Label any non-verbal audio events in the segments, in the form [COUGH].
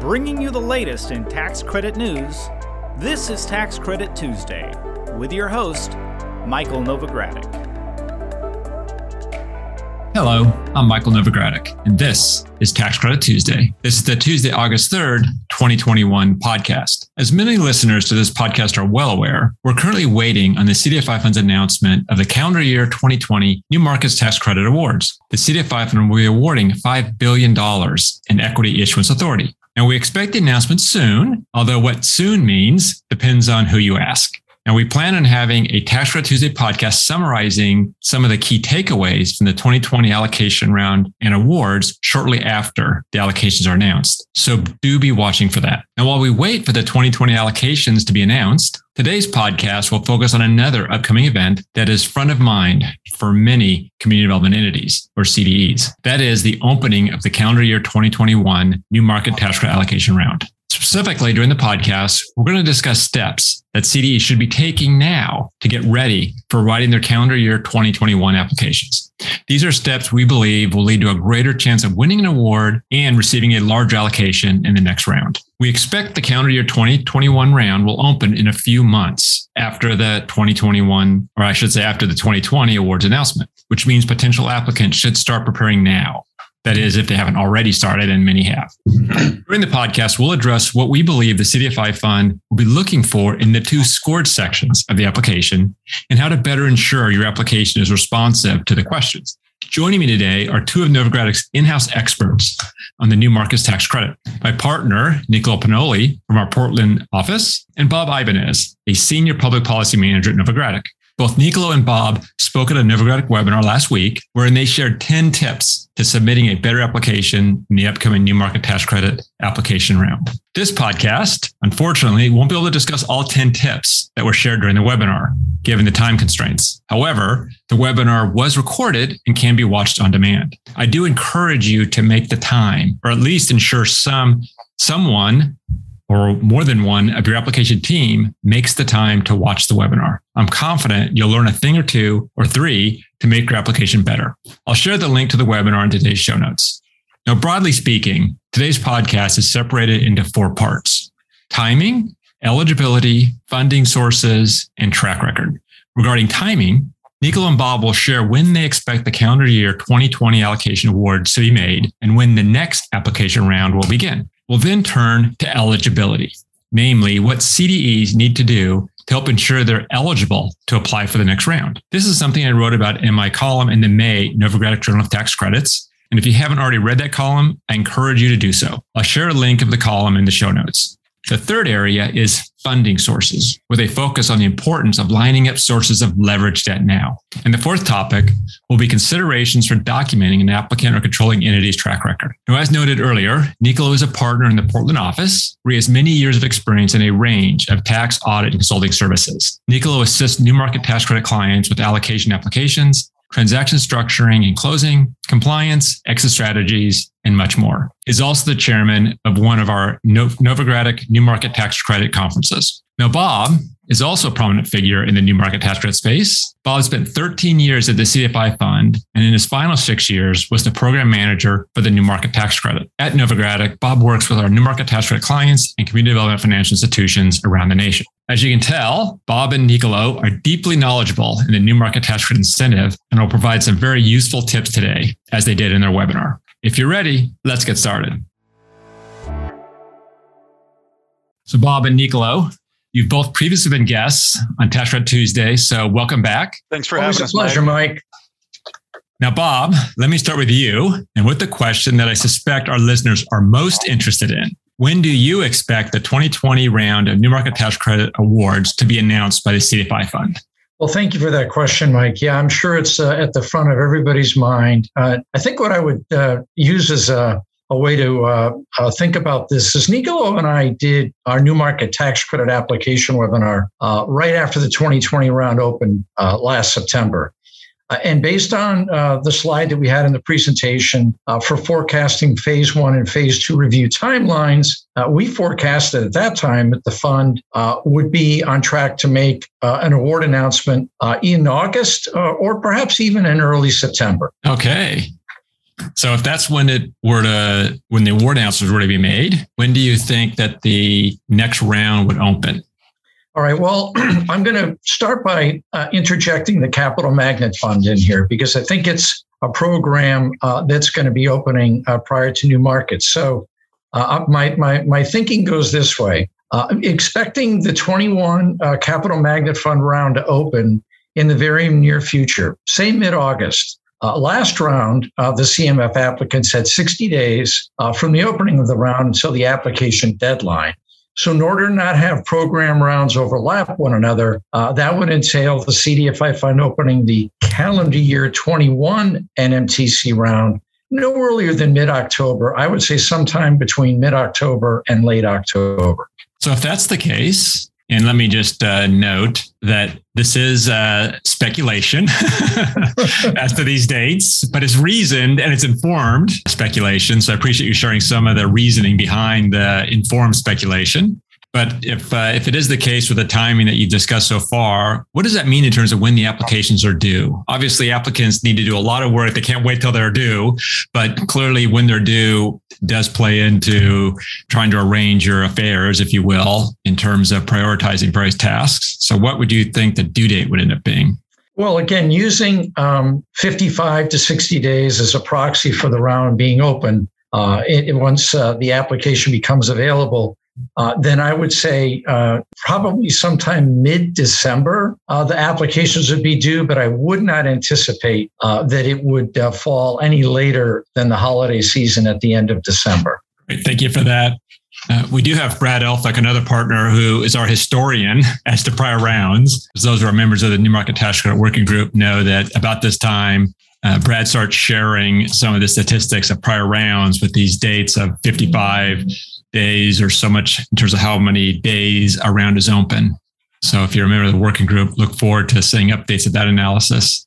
bringing you the latest in tax credit news. This is Tax Credit Tuesday with your host, Michael Novogradac. Hello, I'm Michael Novogradac, and this is Tax Credit Tuesday. This is the Tuesday, August 3rd, 2021 podcast. As many listeners to this podcast are well aware, we're currently waiting on the CDFI Fund's announcement of the calendar year 2020 New Markets Tax Credit Awards. The CDFI Fund will be awarding $5 billion in equity issuance authority. Now, we expect the announcement soon, although what soon means depends on who you ask. And we plan on having a Tax Tuesday podcast summarizing some of the key takeaways from the 2020 allocation round and awards shortly after the allocations are announced. So do be watching for that. And while we wait for the 2020 allocations to be announced, today's podcast will focus on another upcoming event that is front of mind for many community development entities or CDEs. That is the opening of the calendar year 2021 new market tax credit allocation round. Specifically, during the podcast, we're going to discuss steps that CDEs should be taking now to get ready for writing their calendar year 2021 applications. These are steps we believe will lead to a greater chance of winning an award and receiving a large allocation in the next round. We expect the calendar year 2021 round will open in a few months after the 2021, or I should say after the 2020 awards announcement, which means potential applicants should start preparing now. That is, if they haven't already started, and many have. During the podcast, we'll address what we believe the CDFI fund will be looking for in the two scored sections of the application and how to better ensure your application is responsive to the questions. Joining me today are two of Novogradac's in-house experts on the new markets tax credit. My partner, Nicolo Pinoli from our Portland office, and Bob Ibanez, a senior public policy manager at Novogradac. Both Nicolo and Bob spoke at a Novogradac webinar last week, wherein they shared 10 tips to submitting a better application in the upcoming new market tax credit application round. This podcast, unfortunately, won't be able to discuss all 10 tips that were shared during the webinar, given the time constraints. However, the webinar was recorded and can be watched on demand. I do encourage you to make the time, or at least ensure some someone or more than one of your application team makes the time to watch the webinar. I'm confident you'll learn a thing or two or three to make your application better. I'll share the link to the webinar in today's show notes. Now, broadly speaking, today's podcast is separated into four parts timing, eligibility, funding sources, and track record. Regarding timing, Nicolo and Bob will share when they expect the calendar year 2020 allocation awards to be made and when the next application round will begin. We'll then turn to eligibility, namely what CDEs need to do to help ensure they're eligible to apply for the next round. This is something I wrote about in my column in the May Novogradac Journal of Tax Credits. And if you haven't already read that column, I encourage you to do so. I'll share a link of the column in the show notes. The third area is funding sources, with a focus on the importance of lining up sources of leverage debt now. And the fourth topic will be considerations for documenting an applicant or controlling entity's track record. Now, as noted earlier, Nicolo is a partner in the Portland office, where he has many years of experience in a range of tax, audit, and consulting services. Nicolo assists new market tax credit clients with allocation applications, transaction structuring and closing, compliance, exit strategies, and much more. Is also the chairman of one of our Novogradac New Market Tax Credit conferences. Now, Bob is also a prominent figure in the new market tax credit space. Bob spent 13 years at the CDFI Fund, and in his final six years was the program manager for the new market tax credit. At Novogradac, Bob works with our new market tax credit clients and community development financial institutions around the nation. As you can tell, Bob and Nicolo are deeply knowledgeable in the new market tax credit incentive and will provide some very useful tips today, as they did in their webinar. If you're ready, let's get started. So, Bob and Nicolo, You've both previously been guests on Tax Credit Tuesday, so welcome back. Thanks for Always having us. pleasure, Mike. Mike. Now, Bob, let me start with you and with the question that I suspect our listeners are most interested in. When do you expect the 2020 round of New Market Tax Credit Awards to be announced by the CDFI Fund? Well, thank you for that question, Mike. Yeah, I'm sure it's uh, at the front of everybody's mind. Uh, I think what I would uh, use as a a way to uh, uh, think about this is Nicolo and I did our new market tax credit application webinar uh, right after the 2020 round opened uh, last September. Uh, and based on uh, the slide that we had in the presentation for forecasting phase one and phase two review timelines, we forecasted at that time that the fund would be on track to make an award announcement in August or perhaps even in early September. Okay. So if that's when it were to when the award announcements were to be made, when do you think that the next round would open? All right. Well, [CLEARS THROAT] I'm going to start by uh, interjecting the Capital Magnet Fund in here because I think it's a program uh, that's going to be opening uh, prior to new markets. So uh, my, my, my thinking goes this way. Uh, expecting the 21 uh, Capital Magnet Fund round to open in the very near future, say mid August. Uh, last round, uh, the CMF applicants had 60 days uh, from the opening of the round until the application deadline. So, in order to not have program rounds overlap one another, uh, that would entail the CDFI fund opening the calendar year 21 NMTC round no earlier than mid October. I would say sometime between mid October and late October. So, if that's the case, and let me just uh, note that this is uh, speculation [LAUGHS] as to these dates, but it's reasoned and it's informed speculation. So I appreciate you sharing some of the reasoning behind the informed speculation. But if uh, if it is the case with the timing that you've discussed so far, what does that mean in terms of when the applications are due? Obviously, applicants need to do a lot of work; they can't wait till they're due. But clearly, when they're due does play into trying to arrange your affairs, if you will, in terms of prioritizing various tasks. So, what would you think the due date would end up being? Well, again, using um, 55 to 60 days as a proxy for the round being open, uh, it, once uh, the application becomes available, uh, then I would say uh, probably sometime mid December, uh, the applications would be due, but I would not anticipate uh, that it would uh, fall any later than the holiday season at the end of December. Great. Thank you for that. Uh, we do have Brad Elphick, another partner who is our historian as to prior rounds. As those who are members of the New Market Tax Credit Working Group know that about this time, uh, Brad starts sharing some of the statistics of prior rounds with these dates of 55 days or so much in terms of how many days a round is open. So if you're a member of the working group, look forward to seeing updates of that analysis.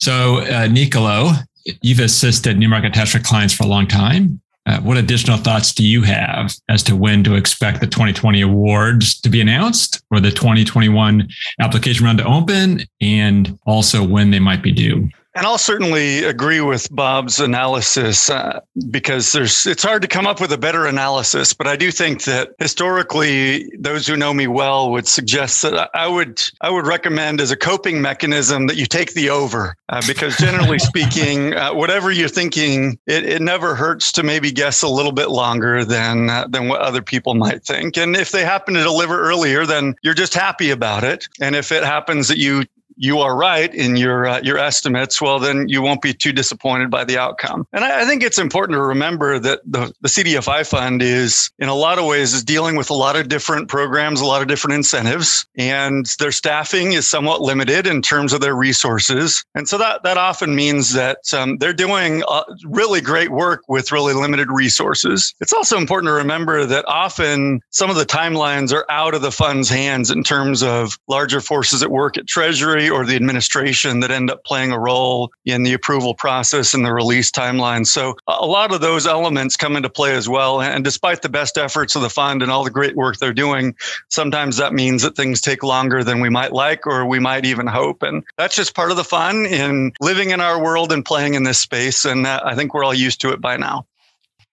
So, uh, Nicolo, you've assisted New Market Tax clients for a long time. Uh, what additional thoughts do you have as to when to expect the 2020 awards to be announced or the 2021 application round to open and also when they might be due? And I'll certainly agree with Bob's analysis uh, because there's it's hard to come up with a better analysis. But I do think that historically, those who know me well would suggest that I would I would recommend as a coping mechanism that you take the over uh, because generally [LAUGHS] speaking, uh, whatever you're thinking, it, it never hurts to maybe guess a little bit longer than uh, than what other people might think. And if they happen to deliver earlier, then you're just happy about it. And if it happens that you you are right in your uh, your estimates, well, then you won't be too disappointed by the outcome. And I, I, think it's important to remember that the, the CDFI fund is, in a lot of ways, is dealing with a lot of different programs, a lot of different incentives, and their staffing is somewhat limited in terms of their resources. And so that that often means that um, they're doing uh, really great work with really limited resources. It's also important to remember that often some of the timelines are out of the fund's hands in terms of larger forces at work at Treasury or the administration that end up playing a role in the approval process and the release timeline. So a lot of those elements come into play as well. And despite the best efforts of the fund and all the great work they're doing, sometimes that means that things take longer than we might like or we might even hope. And that's just part of the fun in living in our world and playing in this space. And I think we're all used to it by now.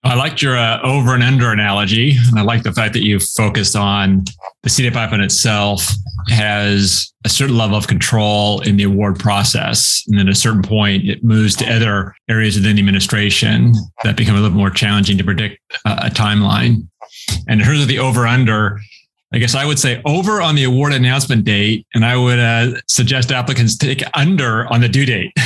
I liked your uh, over and under analogy. And I like the fact that you focused on the CDFI fund itself has a certain level of control in the award process. And then at a certain point, it moves to other areas within the administration that become a little more challenging to predict uh, a timeline. And in terms of the over under, I guess I would say over on the award announcement date, and I would uh, suggest applicants take under on the due date, [LAUGHS]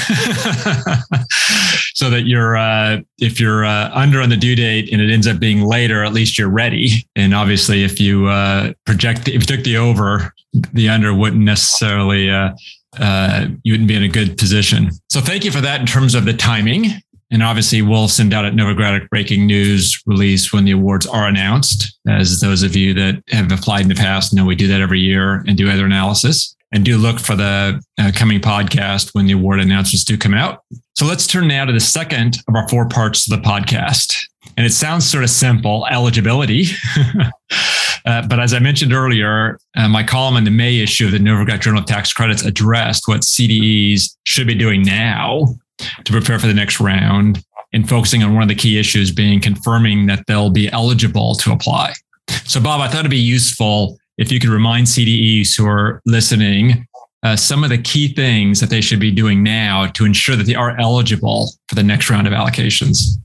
so that you're uh, if you're uh, under on the due date and it ends up being later, at least you're ready. And obviously, if you uh, project, if you took the over, the under wouldn't necessarily. Uh, uh, you wouldn't be in a good position. So thank you for that in terms of the timing. And obviously, we'll send out a Novogradac breaking news release when the awards are announced. As those of you that have applied in the past know, we do that every year and do other analysis. And do look for the uh, coming podcast when the award announcements do come out. So let's turn now to the second of our four parts of the podcast. And it sounds sort of simple eligibility. [LAUGHS] uh, but as I mentioned earlier, uh, my column in the May issue of the Novogradac Journal of Tax Credits addressed what CDEs should be doing now to prepare for the next round. and focusing on one of the key issues being confirming that they'll be eligible to apply. So, Bob, I thought it'd be useful if you could remind CDEs who are listening uh, some of the key things that they should be doing now to ensure that they are eligible for the next round of allocations.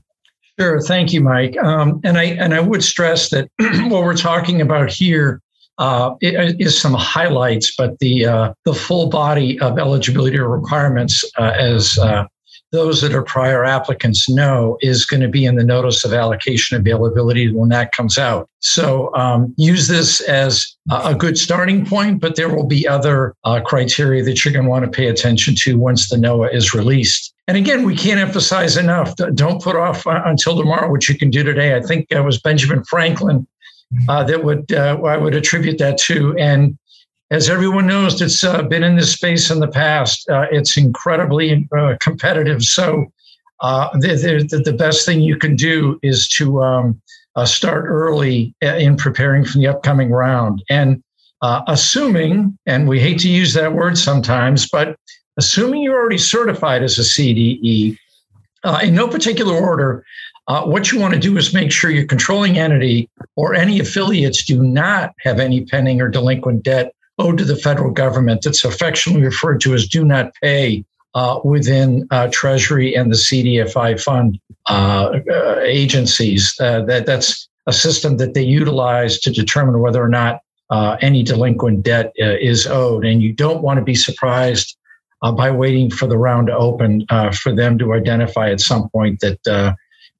Sure, thank you, Mike. Um, and I and I would stress that [CLEARS THROAT] what we're talking about here uh, is some highlights, but the uh, the full body of eligibility requirements, uh, as uh, those that are prior applicants know, is going to be in the notice of allocation availability when that comes out. So um, use this as a good starting point, but there will be other uh, criteria that you're going to want to pay attention to once the NOAA is released. And again, we can't emphasize enough. Don't put off uh, until tomorrow what you can do today. I think it was Benjamin Franklin uh, that would uh, I would attribute that to. And as everyone knows, it's uh, been in this space in the past. Uh, it's incredibly uh, competitive. So the, the, the, best thing you can do is to um, start early in preparing for the upcoming round. And assuming, and we hate to use that word sometimes, but assuming you're already certified as a CDE, in no particular order, uh, what you want to do is make sure your controlling entity or any affiliates do not have any pending or delinquent debt owed to the federal government that's affectionately referred to as do not pay uh, within uh, Treasury and the CDFI fund uh, uh, agencies. Uh, that, that's a system that they utilize to determine whether or not any delinquent debt is owed. And you don't want to be surprised by waiting for the round to open for them to identify at some point that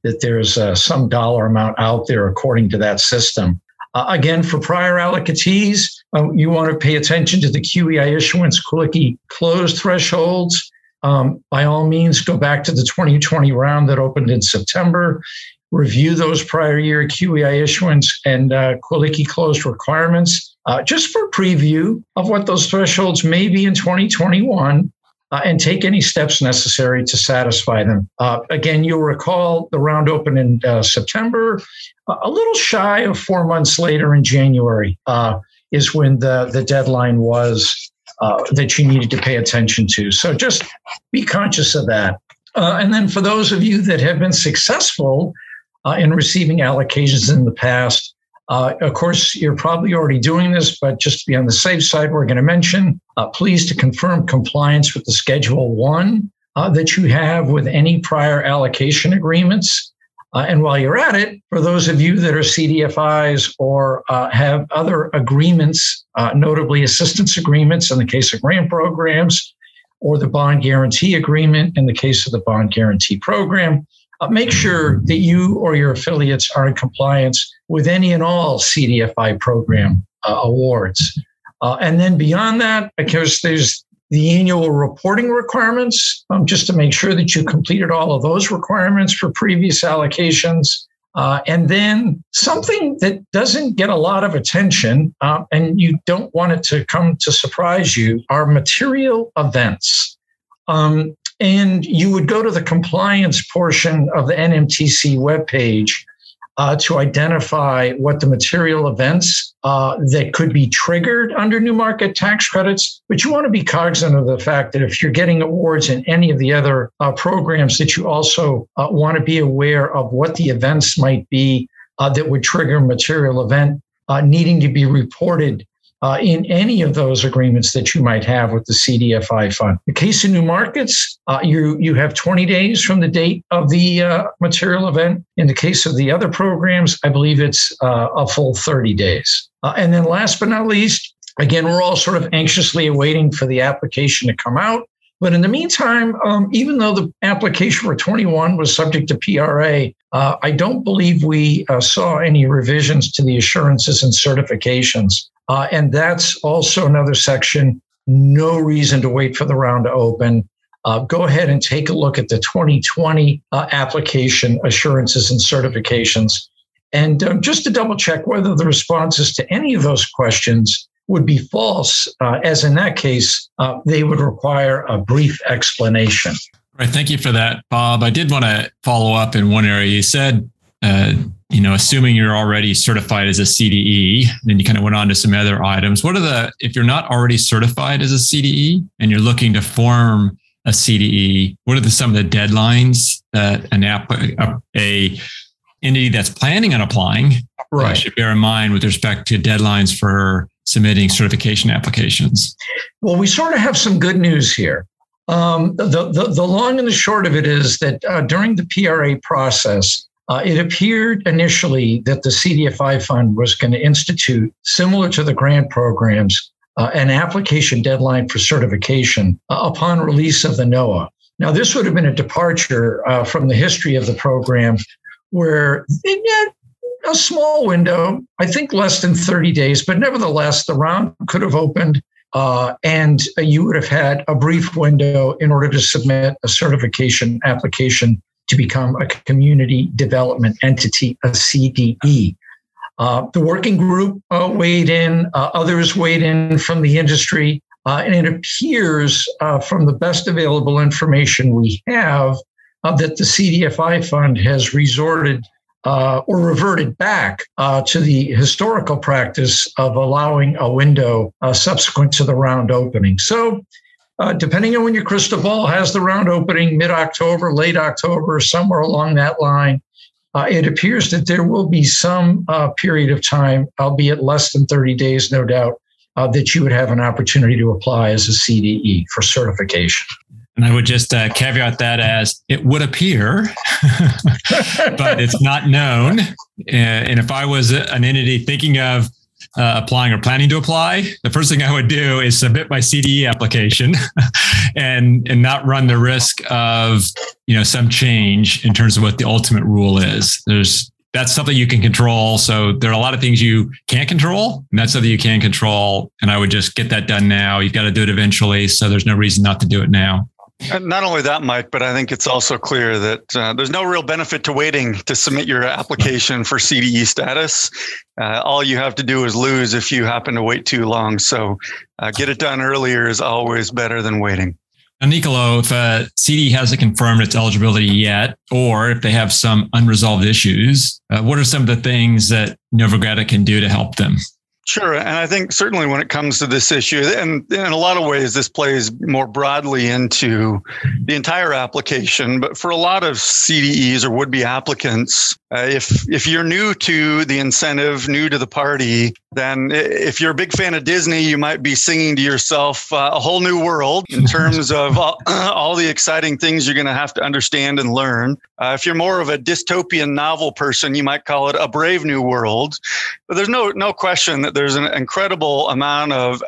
that there's uh, some dollar amount out there according to that system. Uh, again, for prior allocatees, uh, you want to pay attention to the QEI issuance QLICI close thresholds. Um, by all means, go back to the 2020 round that opened in September, review those prior year QEI issuance and uh, QLICI closed requirements uh, just for preview of what those thresholds may be in 2021 uh, and take any steps necessary to satisfy them. Uh, again, you'll recall the round opened in uh, September. a little shy of four months later in January uh, is when the, the deadline was uh, that you needed to pay attention to. So just be conscious of that. Uh, and then for those of you that have been successful in receiving allocations in the past, uh, of course, you're probably already doing this, but just to be on the safe side, we're going to mention uh, please to confirm compliance with the Schedule 1 uh, that you have with any prior allocation agreements. Uh, and while you're at it, for those of you that are CDFIs or uh, have other agreements, uh, notably assistance agreements in the case of grant programs, or the bond guarantee agreement in the case of the bond guarantee program, make sure that you or your affiliates are in compliance with any and all CDFI program uh, awards. Uh, and then beyond that, because there's the annual reporting requirements, um, just to make sure that you completed all of those requirements for previous allocations. Uh, and then something that doesn't get a lot of attention, uh, and you don't want it to come to surprise you, are material events. Um, and you would go to the compliance portion of the NMTC webpage uh, to identify what the material events uh, that could be triggered under new market tax credits. But you want to be cognizant of the fact that if you're getting awards in any of the other uh, programs, that you also uh, want to be aware of what the events might be uh, that would trigger a material event uh, needing to be reported uh, in any of those agreements that you might have with the CDFI fund. The case of new markets, uh, you, you have 20 days from the date of the uh, material event. In the case of the other programs, I believe it's uh, a full 30 days. Uh, and then last but not least, again, we're all sort of anxiously awaiting for the application to come out. But in the meantime, um, even though the application for 21 was subject to PRA, uh, I don't believe we uh, saw any revisions to the assurances and certifications. Uh, and that's also another section. No reason to wait for the round to open. Uh, go ahead and take a look at the 2020 uh, application assurances and certifications. And um, just to double check whether the responses to any of those questions would be false, uh, as in that case, uh, they would require a brief explanation. Right. Thank you for that, Bob. I did want to follow up in one area. You said uh, you know, assuming you're already certified as a CDE, then you kind of went on to some other items. What are the, if you're not already certified as a CDE and you're looking to form a CDE? What are the, some of the deadlines that an app, a, a entity that's planning on applying right. uh, should bear in mind with respect to deadlines for submitting certification applications? Well, we sort of have some good news here. Um, the, the, the, long and the short of it is that uh, during the PRA process, uh, it appeared initially that the CDFI fund was going to institute, similar to the grant programs, uh, an application deadline for certification uh, upon release of the NOAA. Now, this would have been a departure uh, from the history of the program where a small window, I think less than 30 days, but nevertheless, the round could have opened uh, and you would have had a brief window in order to submit a certification application to become a community development entity, a CDE. Uh, the working group uh, weighed in, uh, others weighed in from the industry, uh, and it appears uh, from the best available information we have that the CDFI fund has resorted uh, or reverted back uh, to the historical practice of allowing a window uh, subsequent to the round opening. So, uh, depending on when your crystal ball has the round opening, mid October, late October, somewhere along that line, uh, it appears that there will be some uh, period of time, albeit less than 30 days, no doubt, that you would have an opportunity to apply as a CDE for certification. And I would just uh, caveat that as it would appear, [LAUGHS] but it's not known. And if I was an entity thinking of uh, applying or planning to apply, the first thing I would do is submit my CDE application [LAUGHS] and and not run the risk of you know some change in terms of what the ultimate rule is. There's that's something you can control. So there are a lot of things you can't control, and that's something you can control. And I would just get that done now. You've got to do it eventually. So there's no reason not to do it now. Not only that, Mike, but I think it's also clear that uh, there's no real benefit to waiting to submit your application for CDE status. Uh, all you have to do is lose if you happen to wait too long. So uh, get it done earlier is always better than waiting. Now, Nicolo, if a CD hasn't confirmed its eligibility yet, or if they have some unresolved issues, uh, what are some of the things that Novogradac can do to help them? Sure. And I think certainly when it comes to this issue, and in a lot of ways, this plays more broadly into the entire application. But for a lot of CDEs or would be applicants, uh, if if you're new to the incentive, new to the party, then if you're a big fan of Disney, you might be singing to yourself uh, a whole new world in [LAUGHS] terms of all, [CLEARS THROAT] all, the exciting things you're going to have to understand and learn. Uh, if you're more of a dystopian novel person, you might call it a brave new world. But there's no no question that there's an incredible amount of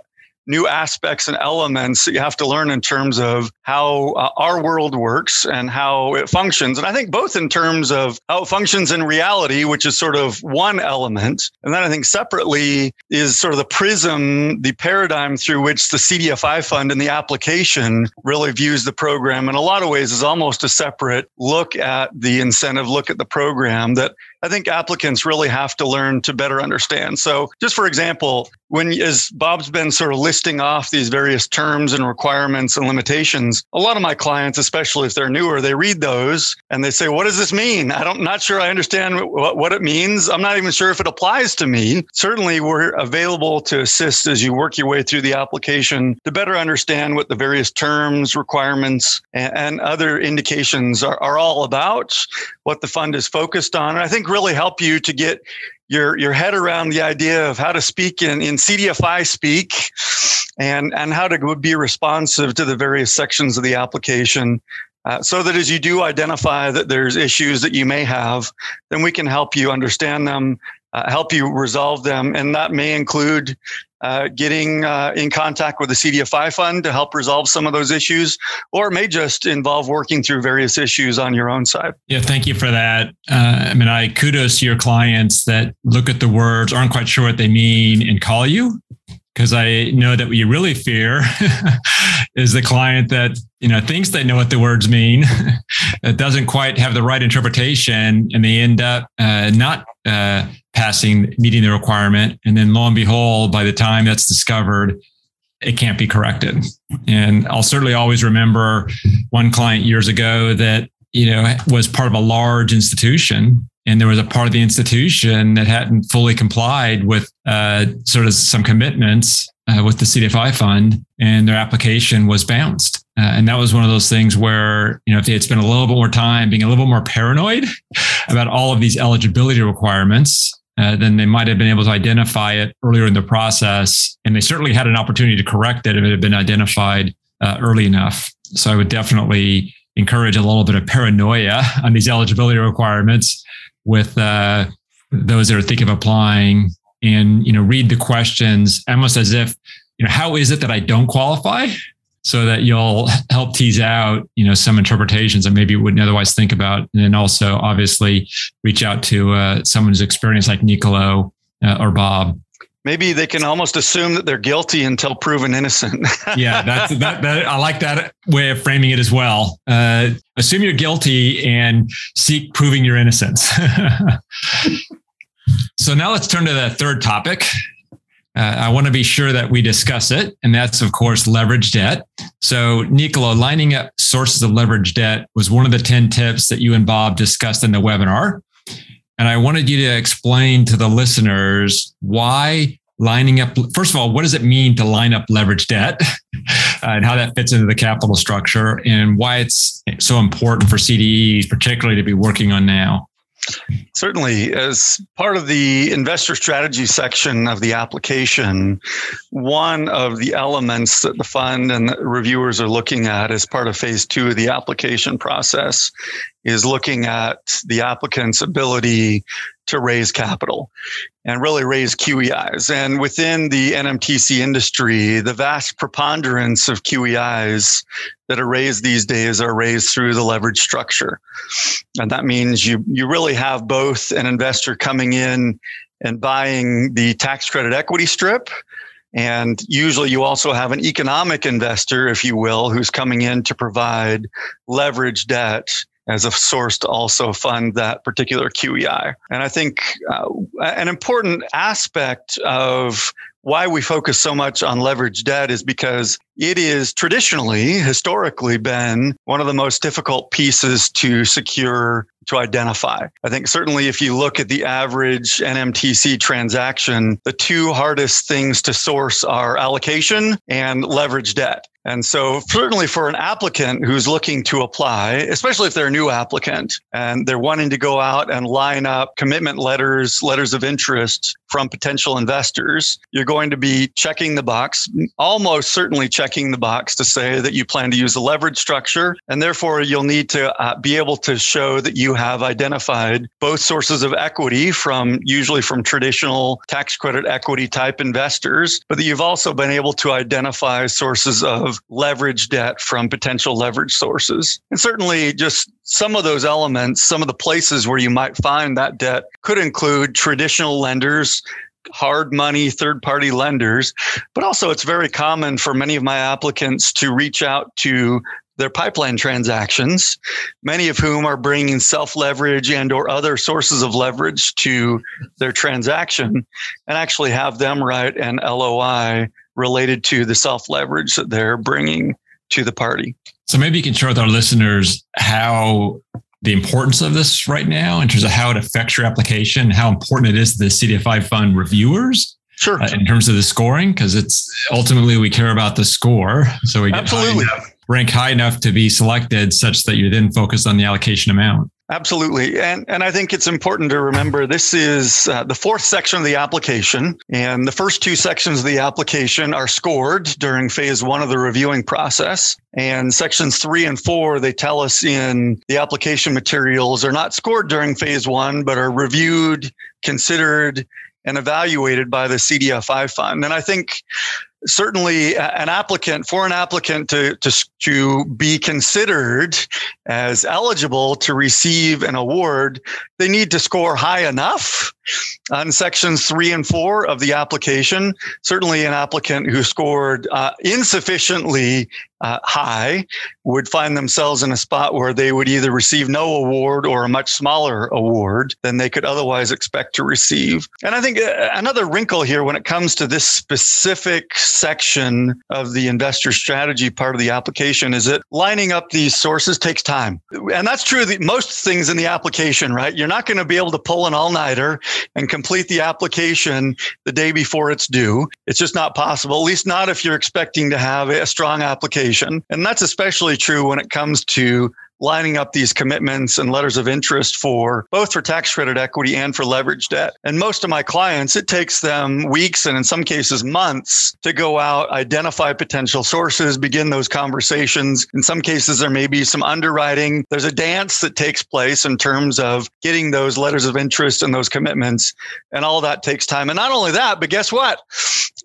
new aspects and elements that you have to learn in terms of how uh, our world works and how it functions. And I think both in terms of how it functions in reality, which is sort of one element. And then I think separately is sort of the prism, the paradigm through which the CDFI fund and the application really views the program in a lot of ways is almost a separate look at the incentive, look at the program that I think applicants really have to learn to better understand. So, just for example, when as Bob's been sort of listing off these various terms and requirements and limitations, a lot of my clients, especially if they're newer, they read those and they say, "What does this mean? I don't not sure I understand what, what it means. I'm not even sure if it applies to me." Certainly, we're available to assist as you work your way through the application to better understand what the various terms, requirements, and, and other indications are, are all about, what the fund is focused on. And I think really help you to get your your head around the idea of how to speak in, in CDFI speak and and how to be responsive to the various sections of the application. Uh, so that as you do identify that there's issues that you may have, then we can help you understand them, uh, help you resolve them, and that may include uh, getting uh, in contact with the CDFI fund to help resolve some of those issues, or it may just involve working through various issues on your own side. Yeah, thank you for that. Uh, I mean, I kudos to your clients that look at the words, aren't quite sure what they mean, and call you. Because I know that what you really fear [LAUGHS] is the client that you know thinks they know what the words mean, [LAUGHS] that doesn't quite have the right interpretation, and they end up uh, not uh, passing, meeting the requirement. And then lo and behold, by the time that's discovered, it can't be corrected. And I'll certainly always remember one client years ago that, you know, was part of a large institution. And there was a part of the institution that hadn't fully complied with uh, sort of some commitments uh, with the CDFI fund, and their application was bounced. Uh, and that was one of those things where, you know, if they had spent a little bit more time being a little bit more paranoid [LAUGHS] about all of these eligibility requirements, uh, then they might have been able to identify it earlier in the process. And they certainly had an opportunity to correct it if it had been identified uh, early enough. So I would definitely encourage a little bit of paranoia [LAUGHS] on these eligibility requirements with uh, those that are thinking of applying and you know read the questions almost as if you know how is it that i don't qualify? So that you'll help tease out you know some interpretations that maybe you wouldn't otherwise think about. And then also obviously reach out to uh, someone who's experienced like nicolo uh, or bob maybe they can almost assume that they're guilty until proven innocent [LAUGHS] yeah that's that, that, i like that way of framing it as well uh, assume you're guilty and seek proving your innocence [LAUGHS] so now let's turn to the third topic uh, I want to be sure that we discuss it. And that's, of course, leverage debt. So, Nicolo, lining up sources of leverage debt was one of the 10 tips that you and Bob discussed in the webinar. And I wanted you to explain to the listeners why lining up, first of all, what does it mean to line up leverage debt [LAUGHS] and how that fits into the capital structure and why it's so important for CDEs, particularly to be working on now? Certainly, as part of the investor strategy section of the application, one of the elements that the fund and the reviewers are looking at as part of phase two of the application process is looking at the applicant's ability to raise capital and really raise QEIs. And within the NMTC industry, the vast preponderance of QEIs that are raised these days are raised through the leverage structure. And that means you, you really have both an investor coming in and buying the tax credit equity strip. And usually you also have an economic investor, if you will, who's coming in to provide leverage debt as a source to also fund that particular QEI. And I think uh, an important aspect of why we focus so much on leverage debt is because it is traditionally, historically, been one of the most difficult pieces to secure to identify. I think certainly if you look at the average NMTC transaction, the two hardest things to source are allocation and leverage debt. And so, certainly for an applicant who's looking to apply, especially if they're a new applicant and they're wanting to go out and line up commitment letters, letters of interest from potential investors, you're going to be checking the box, almost certainly checking the box to say that you plan to use a leverage structure. And therefore, you'll need to uh, be able to show that you have identified both sources of equity from usually from traditional tax credit equity type investors, but that you've also been able to identify sources of leverage debt from potential leverage sources. And certainly just some of those elements, some of the places where you might find that debt could include traditional lenders, hard money third party lenders, but also it's very common for many of my applicants to reach out to their pipeline transactions, many of whom are bringing self leverage and or other sources of leverage to their transaction and actually have them write an LOI related to the self leverage that they're bringing to the party. So maybe you can share with our listeners how the importance of this right now in terms of how it affects your application, how important it is to the CDFI fund reviewers. Sure. Uh, in terms of the scoring, because it's ultimately we care about the score. So we get Absolutely. High enough, rank high enough to be selected such that you're then focus on the allocation amount. Absolutely. And, and I think it's important to remember this is uh, the fourth section of the application. And the first two sections of the application are scored during phase one of the reviewing process. And sections three and four, they tell us in the application materials are not scored during phase one, but are reviewed, considered, and evaluated by the CDFI fund. And I think certainly an applicant for an applicant to, to, to be considered as eligible to receive an award, they need to score high enough on sections three and four of the application. Certainly, an applicant who scored uh, insufficiently uh, high would find themselves in a spot where they would either receive no award or a much smaller award than they could otherwise expect to receive. And I think uh, another wrinkle here when it comes to this specific section of the investor strategy part of the application is that lining up these sources takes time. And that's true of most things in the application, right? You're not going to be able to pull an all nighter and complete the application the day before it's due. It's just not possible, at least not if you're expecting to have a strong application. And that's especially true when it comes to lining up these commitments and letters of interest for both for tax credit equity and for leverage debt. And most of my clients, it takes them weeks and in some cases months to go out, identify potential sources, begin those conversations. In some cases, there may be some underwriting. There's a dance that takes place in terms of getting those letters of interest and those commitments. And all that takes time. And not only that, but guess what?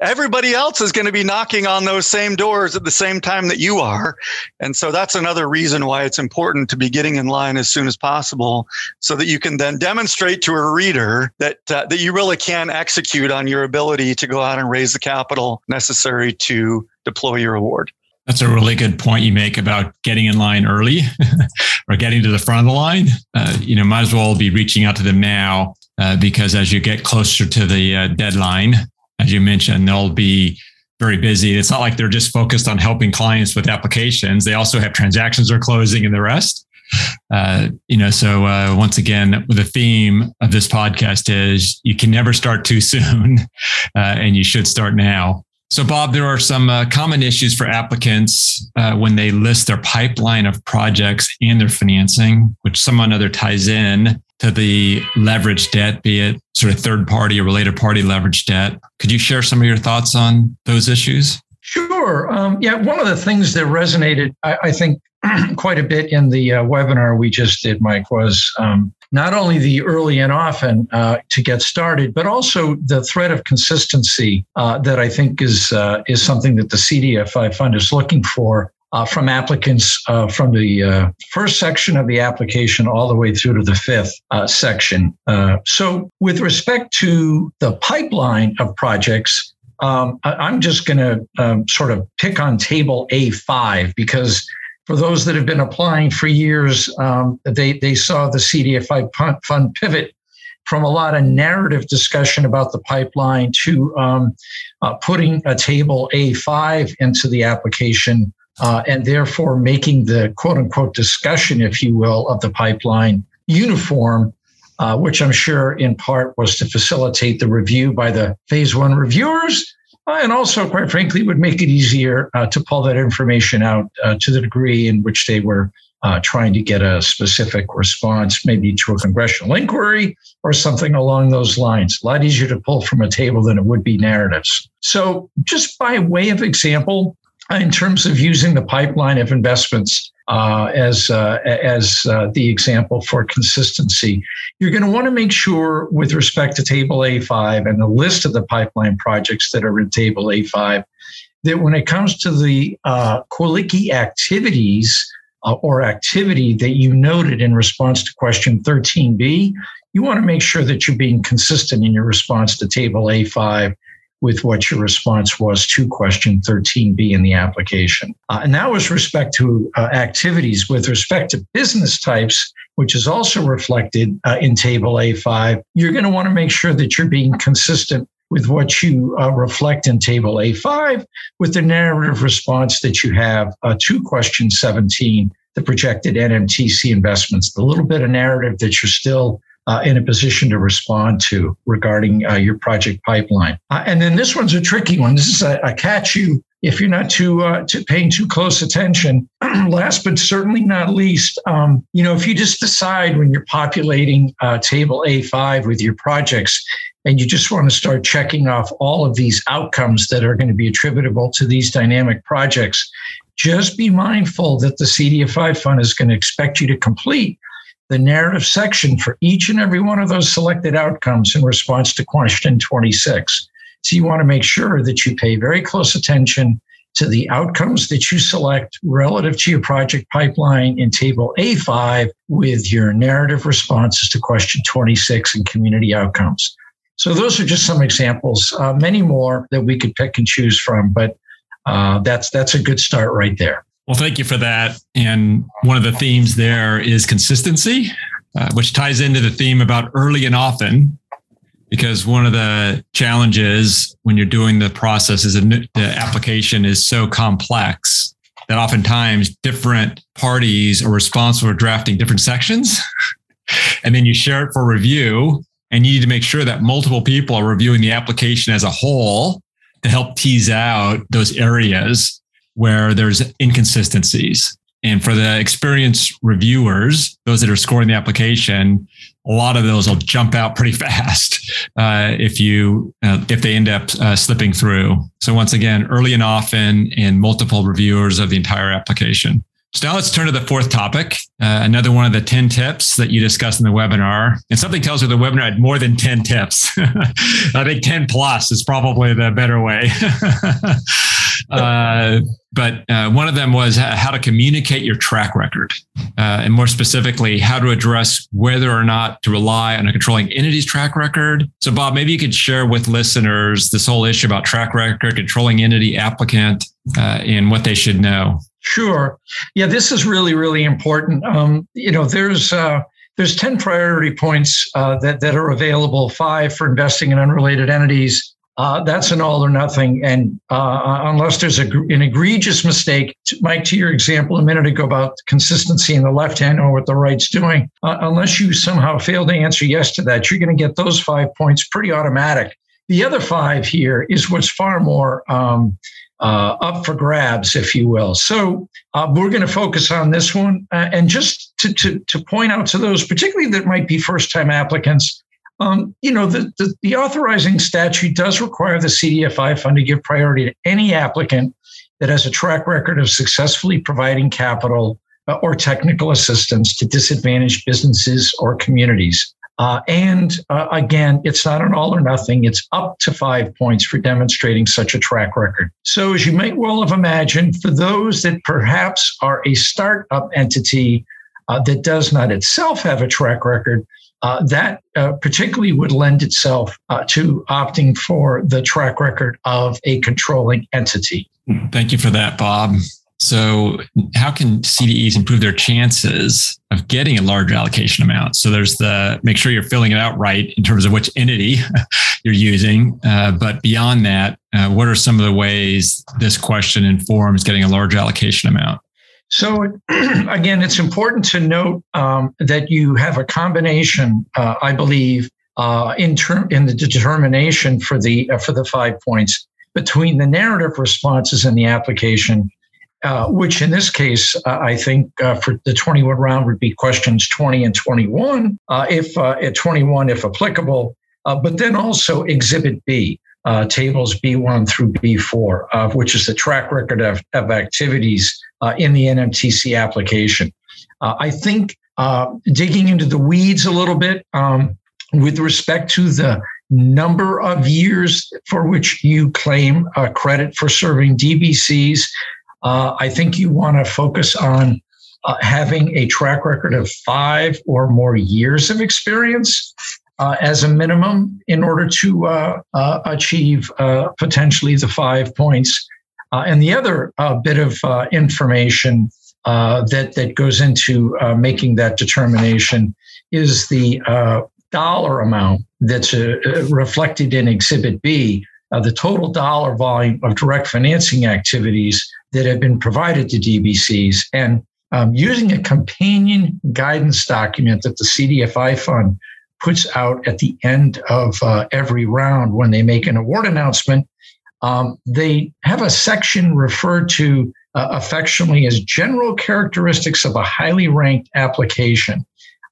Everybody else is going to be knocking on those same doors at the same time that you are. And so that's another reason why it's important important to be getting in line as soon as possible so that you can then demonstrate to a reader that uh, that you really can execute on your ability to go out and raise the capital necessary to deploy your award. That's a really good point you make about getting in line early [LAUGHS] or getting to the front of the line. Uh, you know, might as well be reaching out to them now uh, because as you get closer to the uh, deadline, as you mentioned, they'll be very busy. It's not like they're just focused on helping clients with applications. They also have transactions are closing and the rest. Uh, you know, so uh, once again, the theme of this podcast is you can never start too [LAUGHS] soon, uh, and you should start now. So, Bob, there are some uh, common issues for applicants uh, when they list their pipeline of projects and their financing, which someone other ties in to the leverage debt, be it sort of third party or related party leverage debt. Could you share some of your thoughts on those issues? Sure. Um, yeah, one of the things that resonated, I, I think, [CLEARS THROAT] quite a bit in the uh, webinar we just did, Mike, was um, not only the early and often uh, to get started, but also the threat of consistency uh, that I think is uh, is something that the CDFI fund is looking for uh, from applicants uh, from the first section of the application all the way through to the fifth section. So, with respect to the pipeline of projects, um, I- am just going to um, sort of pick on table A5 because for those that have been applying for years, um, they, they saw the CDFI fund pivot from a lot of narrative discussion about the pipeline to um, uh, putting a table A5 into the application uh, and therefore making the quote unquote discussion, if you will, of the pipeline uniform, uh, which I'm sure in part was to facilitate the review by the phase one reviewers. Uh, and also, quite frankly, would make it easier uh, to pull that information out uh, to the degree in which they were uh, trying to get a specific response, maybe to a congressional inquiry or something along those lines. A lot easier to pull from a table than it would be narratives. So, just by way of example, in terms of using the pipeline of investments uh, as uh, as uh, the example for consistency. You're going to want to make sure, with respect to Table A5 and the list of the pipeline projects that are in Table A5, that when it comes to the uh, activities uh, or activity that you noted in response to question 13b, you want to make sure that you're being consistent in your response to Table A5 with what your response was to question 13B in the application. Uh, and that was respect to uh, activities. With respect to business types, which is also reflected uh, in Table A5, you're going to want to make sure that you're being consistent with what you uh, reflect in Table A5 with the narrative response that you have uh, to question 17, the projected NMTC investments, the little bit of narrative that you're still uh, in a position to respond to regarding uh, your project pipeline. Uh, and then this one's a tricky one. This is a, a catch you if you're not too, uh, too paying too close attention. [CLEARS THROAT] Last but certainly not least, um, you know, if you just decide when you're populating uh, table A5 with your projects and you just want to start checking off all of these outcomes that are going to be attributable to these dynamic projects, just be mindful that the CDFI fund is going to expect you to complete the narrative section for each and every one of those selected outcomes in response to question 26. So you want to make sure that you pay very close attention to the outcomes that you select relative to your project pipeline in table A5 with your narrative responses to question 26 and community outcomes. So those are just some examples, uh, many more that we could pick and choose from, but uh, that's that's a good start right there. Well, thank you for that. And one of the themes there is consistency, uh, which ties into the theme about early and often. because one of the challenges when you're doing the process is the application is so complex that oftentimes different parties are responsible for drafting different sections. [LAUGHS] and then you share it for review and you need to make sure that multiple people are reviewing the application as a whole to help tease out those areas where there's inconsistencies. And for the experienced reviewers, those that are scoring the application, a lot of those will jump out pretty [LAUGHS] fast uh, if you uh, if they end up uh, slipping through. So once again, early and often, and multiple reviewers of the entire application. So now let's turn to the fourth topic, uh, another one of the 10 tips that you discussed in the webinar. And something tells me the webinar had more than 10 tips. [LAUGHS] I think 10 plus is probably the better way. [LAUGHS] uh, but uh, one of them was how to communicate your track record, uh, and more specifically, how to address whether or not to rely on a controlling entity's track record. So, Bob, maybe you could share with listeners this whole issue about track record, controlling entity, applicant, uh, and what they should know. Sure. Yeah, this is really, really important. Um, you know, there's uh, there's 10 priority points uh, that, that are available, five for investing in unrelated entities. Uh, that's an all or nothing. And uh, unless there's a, an egregious mistake, Mike, to your example a minute ago about consistency in the left hand or what the right's doing, uh, unless you somehow fail to answer yes to that, you're going to get those five points pretty automatic. The other five here is what's far more um, uh, up for grabs, if you will. So uh, we're going to focus on this one. Uh, and just to, to, to, point out to those, particularly that might be first time applicants, um, you know, the, the, the, authorizing statute does require the CDFI fund to give priority to any applicant that has a track record of successfully providing capital uh, or technical assistance to disadvantaged businesses or communities. Uh, and uh, again, it's not an all or nothing. It's up to five points for demonstrating such a track record. So, as you might well have imagined, for those that perhaps are a startup entity uh, that does not itself have a track record, uh, that uh, particularly would lend itself uh, to opting for the track record of a controlling entity. Thank you for that, Bob. So, how can CDEs improve their chances of getting a large allocation amount? So, there's the make sure you're filling it out right in terms of which entity [LAUGHS] you're using. Uh, but beyond that, uh, what are some of the ways this question informs getting a large allocation amount? So, [CLEARS THROAT] again, it's important to note um, that you have a combination, uh, I believe, uh, in term in the determination for the uh, for the five points between the narrative responses and the application uh, which in this case, uh, I think uh, for the 21 round would be questions 20 and 21, uh, if uh, at 21, if applicable, but then also Exhibit B, tables B1 through B4, which is the track record of, of activities in the NMTC application. I think digging into the weeds a little bit um, with respect to the number of years for which you claim credit for serving DBCs uh, I think you want to focus on uh, having a track record of five or more years of experience uh, as a minimum in order to uh, uh, achieve uh, potentially the five points. and the other bit of information that that goes into making that determination is the dollar amount that's reflected in Exhibit B. the total dollar volume of direct financing activities that have been provided to DBCs and um, using a companion guidance document that the CDFI fund puts out at the end of uh, every round when they make an award announcement. Um, they have a section referred to uh, affectionately as general characteristics of a highly ranked application.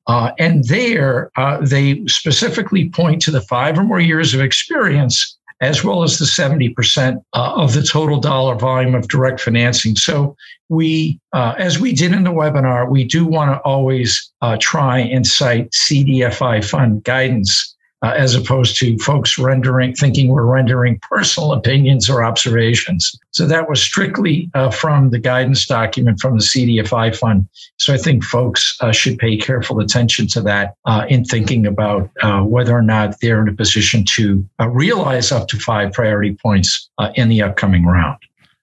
Uh, and there, uh, they specifically point to the five or more years of experience as well as the 70% uh, of the total dollar volume of direct financing. So we, uh, as we did in the webinar, we do want to always uh, try and cite CDFI fund guidance uh, as opposed to folks rendering, thinking we're rendering personal opinions or observations. So that was strictly uh, from the guidance document from the CDFI fund. So I think folks uh, should pay careful attention to that uh, in thinking about uh, whether or not they're in a position to uh, realize up to five priority points in the upcoming round.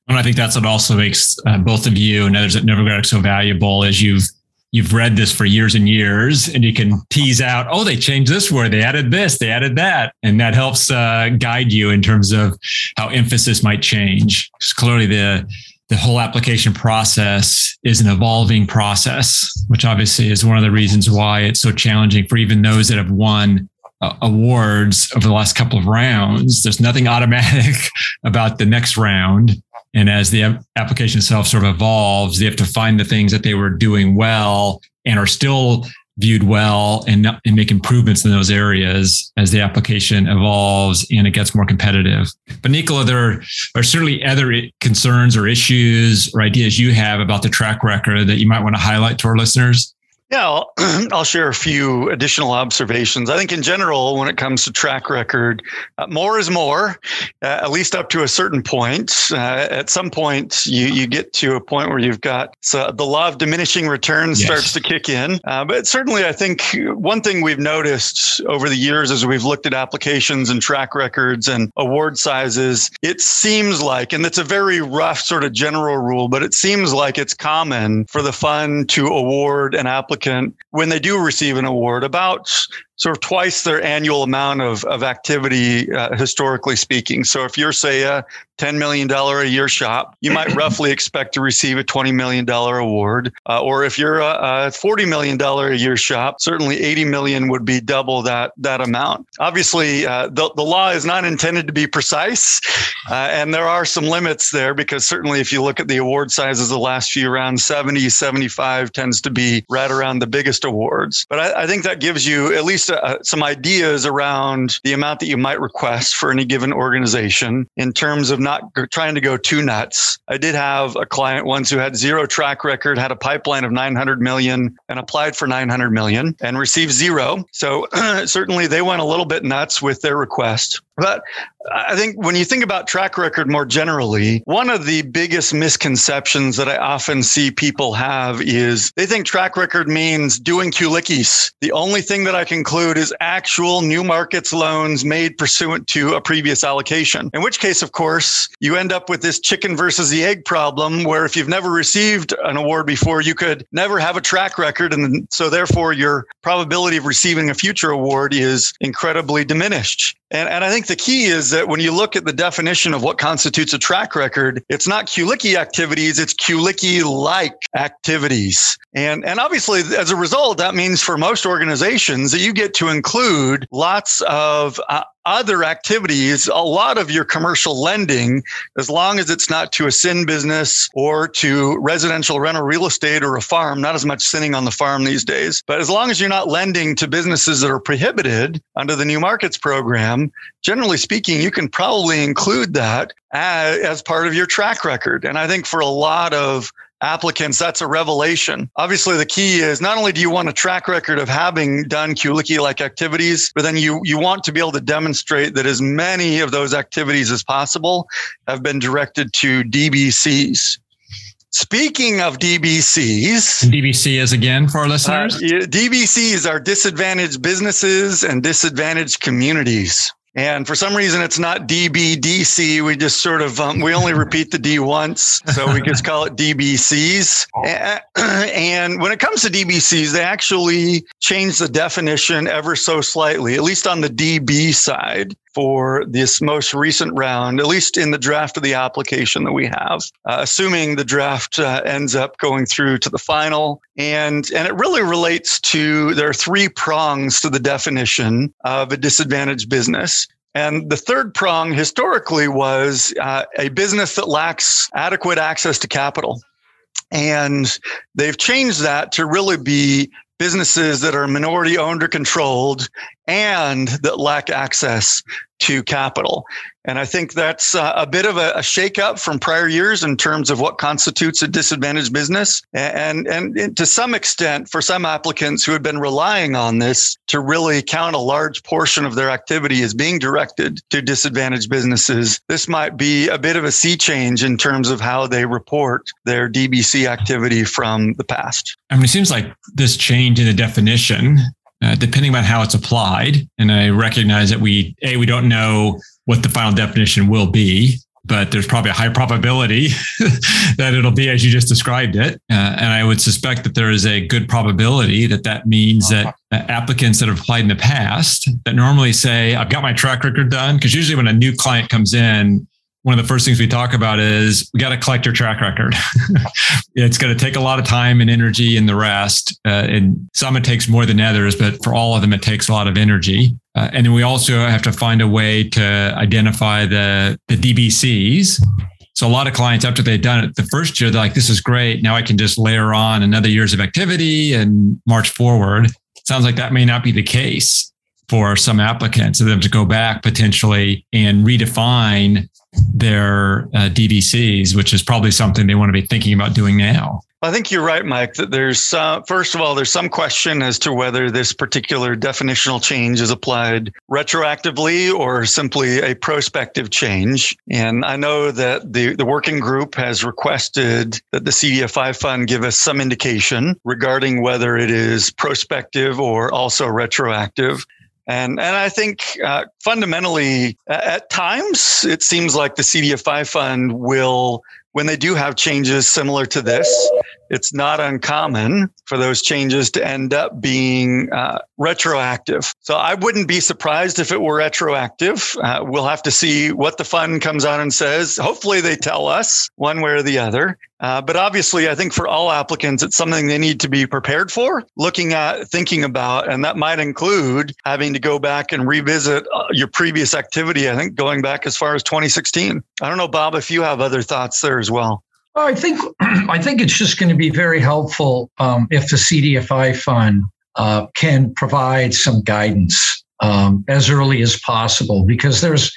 And I think that's what also makes both of you and others at Novogradac so valuable as you've you've read this for years and years and you can tease out, oh, they changed this word, they added this, they added that. And that helps uh, guide you in terms of how emphasis might change. Because clearly the the whole application process is an evolving process, which obviously is one of the reasons why it's so challenging for even those that have won uh, awards over the last couple of rounds. There's nothing [LAUGHS] automatic about the next round. And as the application itself sort of evolves, they have to find the things that they were doing well and are still viewed well and, and make improvements in those areas as the application evolves and it gets more competitive. But Nicolo, there are certainly other concerns or issues or ideas you have about the track record that you might want to highlight to our listeners. Yeah, I'll, [CLEARS THROAT] I'll, share a few additional observations. I think in general, when it comes to track record, uh, more is more, uh, at least up to a certain point. Uh, at some point, you, you get to a point where you've got so the law of diminishing returns yes. starts to kick in. Uh, but certainly, I think one thing we've noticed over the years as we've looked at applications and track records and award sizes, it seems like, and it's a very rough sort of general rule, but it seems like it's common for the fund to award an application applicant when they do receive an award about sort of twice their annual amount of, of activity, uh, historically speaking. So if you're, say, a $10 million a year shop, you might [CLEARS THROAT] roughly expect to receive a $20 million award. Uh, or if you're a, a $40 million a year shop, certainly 80 million would be double that, that amount. Obviously, uh, the, the law is not intended to be precise. Uh, and there are some limits there because certainly if you look at the award sizes the last few rounds, 70, 75 tends to be right around the biggest awards. But I, I think that gives you at least uh, some ideas around the amount that you might request for any given organization in terms of not trying to go too nuts. I did have a client once who had zero track record, had a pipeline of 900 million and applied for 900 million and received zero. So [CLEARS THROAT] certainly they went a little bit nuts with their request. But I think when you think about track record more generally, one of the biggest misconceptions that I often see people have is they think track record means doing QLICIs. The only thing that I conclude is actual new markets loans made pursuant to a previous allocation. In which case, of course, you end up with this chicken versus the egg problem where if you've never received an award before, you could never have a track record. And so therefore your probability of receiving a future award is incredibly diminished. And, and I think the key is that when you look at the definition of what constitutes a track record, it's not QLICI activities, it's QLICI like activities. And, and obviously, as a result, that means for most organizations that you get to include lots of uh, other activities, a lot of your commercial lending, as long as it's not to a sin business or to residential rental real estate or a farm, not as much sinning on the farm these days, but as long as you're not lending to businesses that are prohibited under the new markets program, generally speaking, you can probably include that as, as part of your track record. And I think for a lot of applicants, that's a revelation. Obviously, the key is not only do you want a track record of having done QLICI like activities, but then you, you want to be able to demonstrate that as many of those activities as possible have been directed to DBCs. Speaking of DBCs, DBC is again for our listeners. Uh, DBCs are disadvantaged businesses and disadvantaged communities. And for some reason, it's not DBDC. We just sort of, um, we only repeat the D once. So we just call it DBCs. [CLEARS THROAT] And when it comes to DBCs, they actually change the definition ever so slightly, at least on the DB side for this most recent round, at least in the draft of the application that we have, uh, assuming the draft uh, ends up going through to the final. And, and it really relates to there are three prongs to the definition of a disadvantaged business. And the third prong historically was uh, a business that lacks adequate access to capital. And they've changed that to really be businesses that are minority owned or controlled and that lack access to capital. And I think that's uh, a bit of a, shakeup from prior years in terms of what constitutes a disadvantaged business. And, and, and, to some extent, for some applicants who had been relying on this to really count a large portion of their activity as being directed to disadvantaged businesses, this might be a bit of a sea change in terms of how they report their DBC activity from the past. I mean, it seems like this change in the definition uh, depending on how it's applied. And I recognize that we, A, we don't know what the final definition will be. but there's probably a high probability [LAUGHS] that it'll be as you just described it. Uh, and I would suspect that there is a good probability that that means that uh, applicants that have applied in the past that normally say, I've got my track record done, because usually when a new client comes in, one of the first things we talk about is we got to collect your track record. [LAUGHS] it's going to take a lot of time and energy and the rest. Uh, and some it takes more than others, but for all of them, it takes a lot of energy. Uh, and then we also have to find a way to identify the, the DBCs. So a lot of clients, after they've done it the first year, they're like, this is great. Now I can just layer on another years of activity and march forward. Sounds like that may not be the case for some applicants, and them to go back potentially and redefine their uh, DBCs, which is probably something they want to be thinking about doing now. I think you're right, Mike, that there's, uh, first of all, there's some question as to whether this particular definitional change is applied retroactively or simply a prospective change. And I know that the, the working group has requested that the CDFI fund give us some indication regarding whether it is prospective or also retroactive. And, and I think uh, fundamentally, at times, it seems like the CDFI fund will, when they do have changes similar to this, it's not uncommon for those changes to end up being uh, retroactive. So I wouldn't be surprised if it were retroactive. Uh, we'll have to see what the fund comes out and says. Hopefully, they tell us one way or the other. Uh, but obviously, I think for all applicants, it's something they need to be prepared for, looking at, thinking about, and that might include having to go back and revisit uh, your previous activity. I think going back as far as 2016. I don't know, Bob, if you have other thoughts there as well. I think [CLEARS THROAT] I think it's just going to be very helpful um, if the CDFI fund uh, can provide some guidance um, as early as possible, because there's,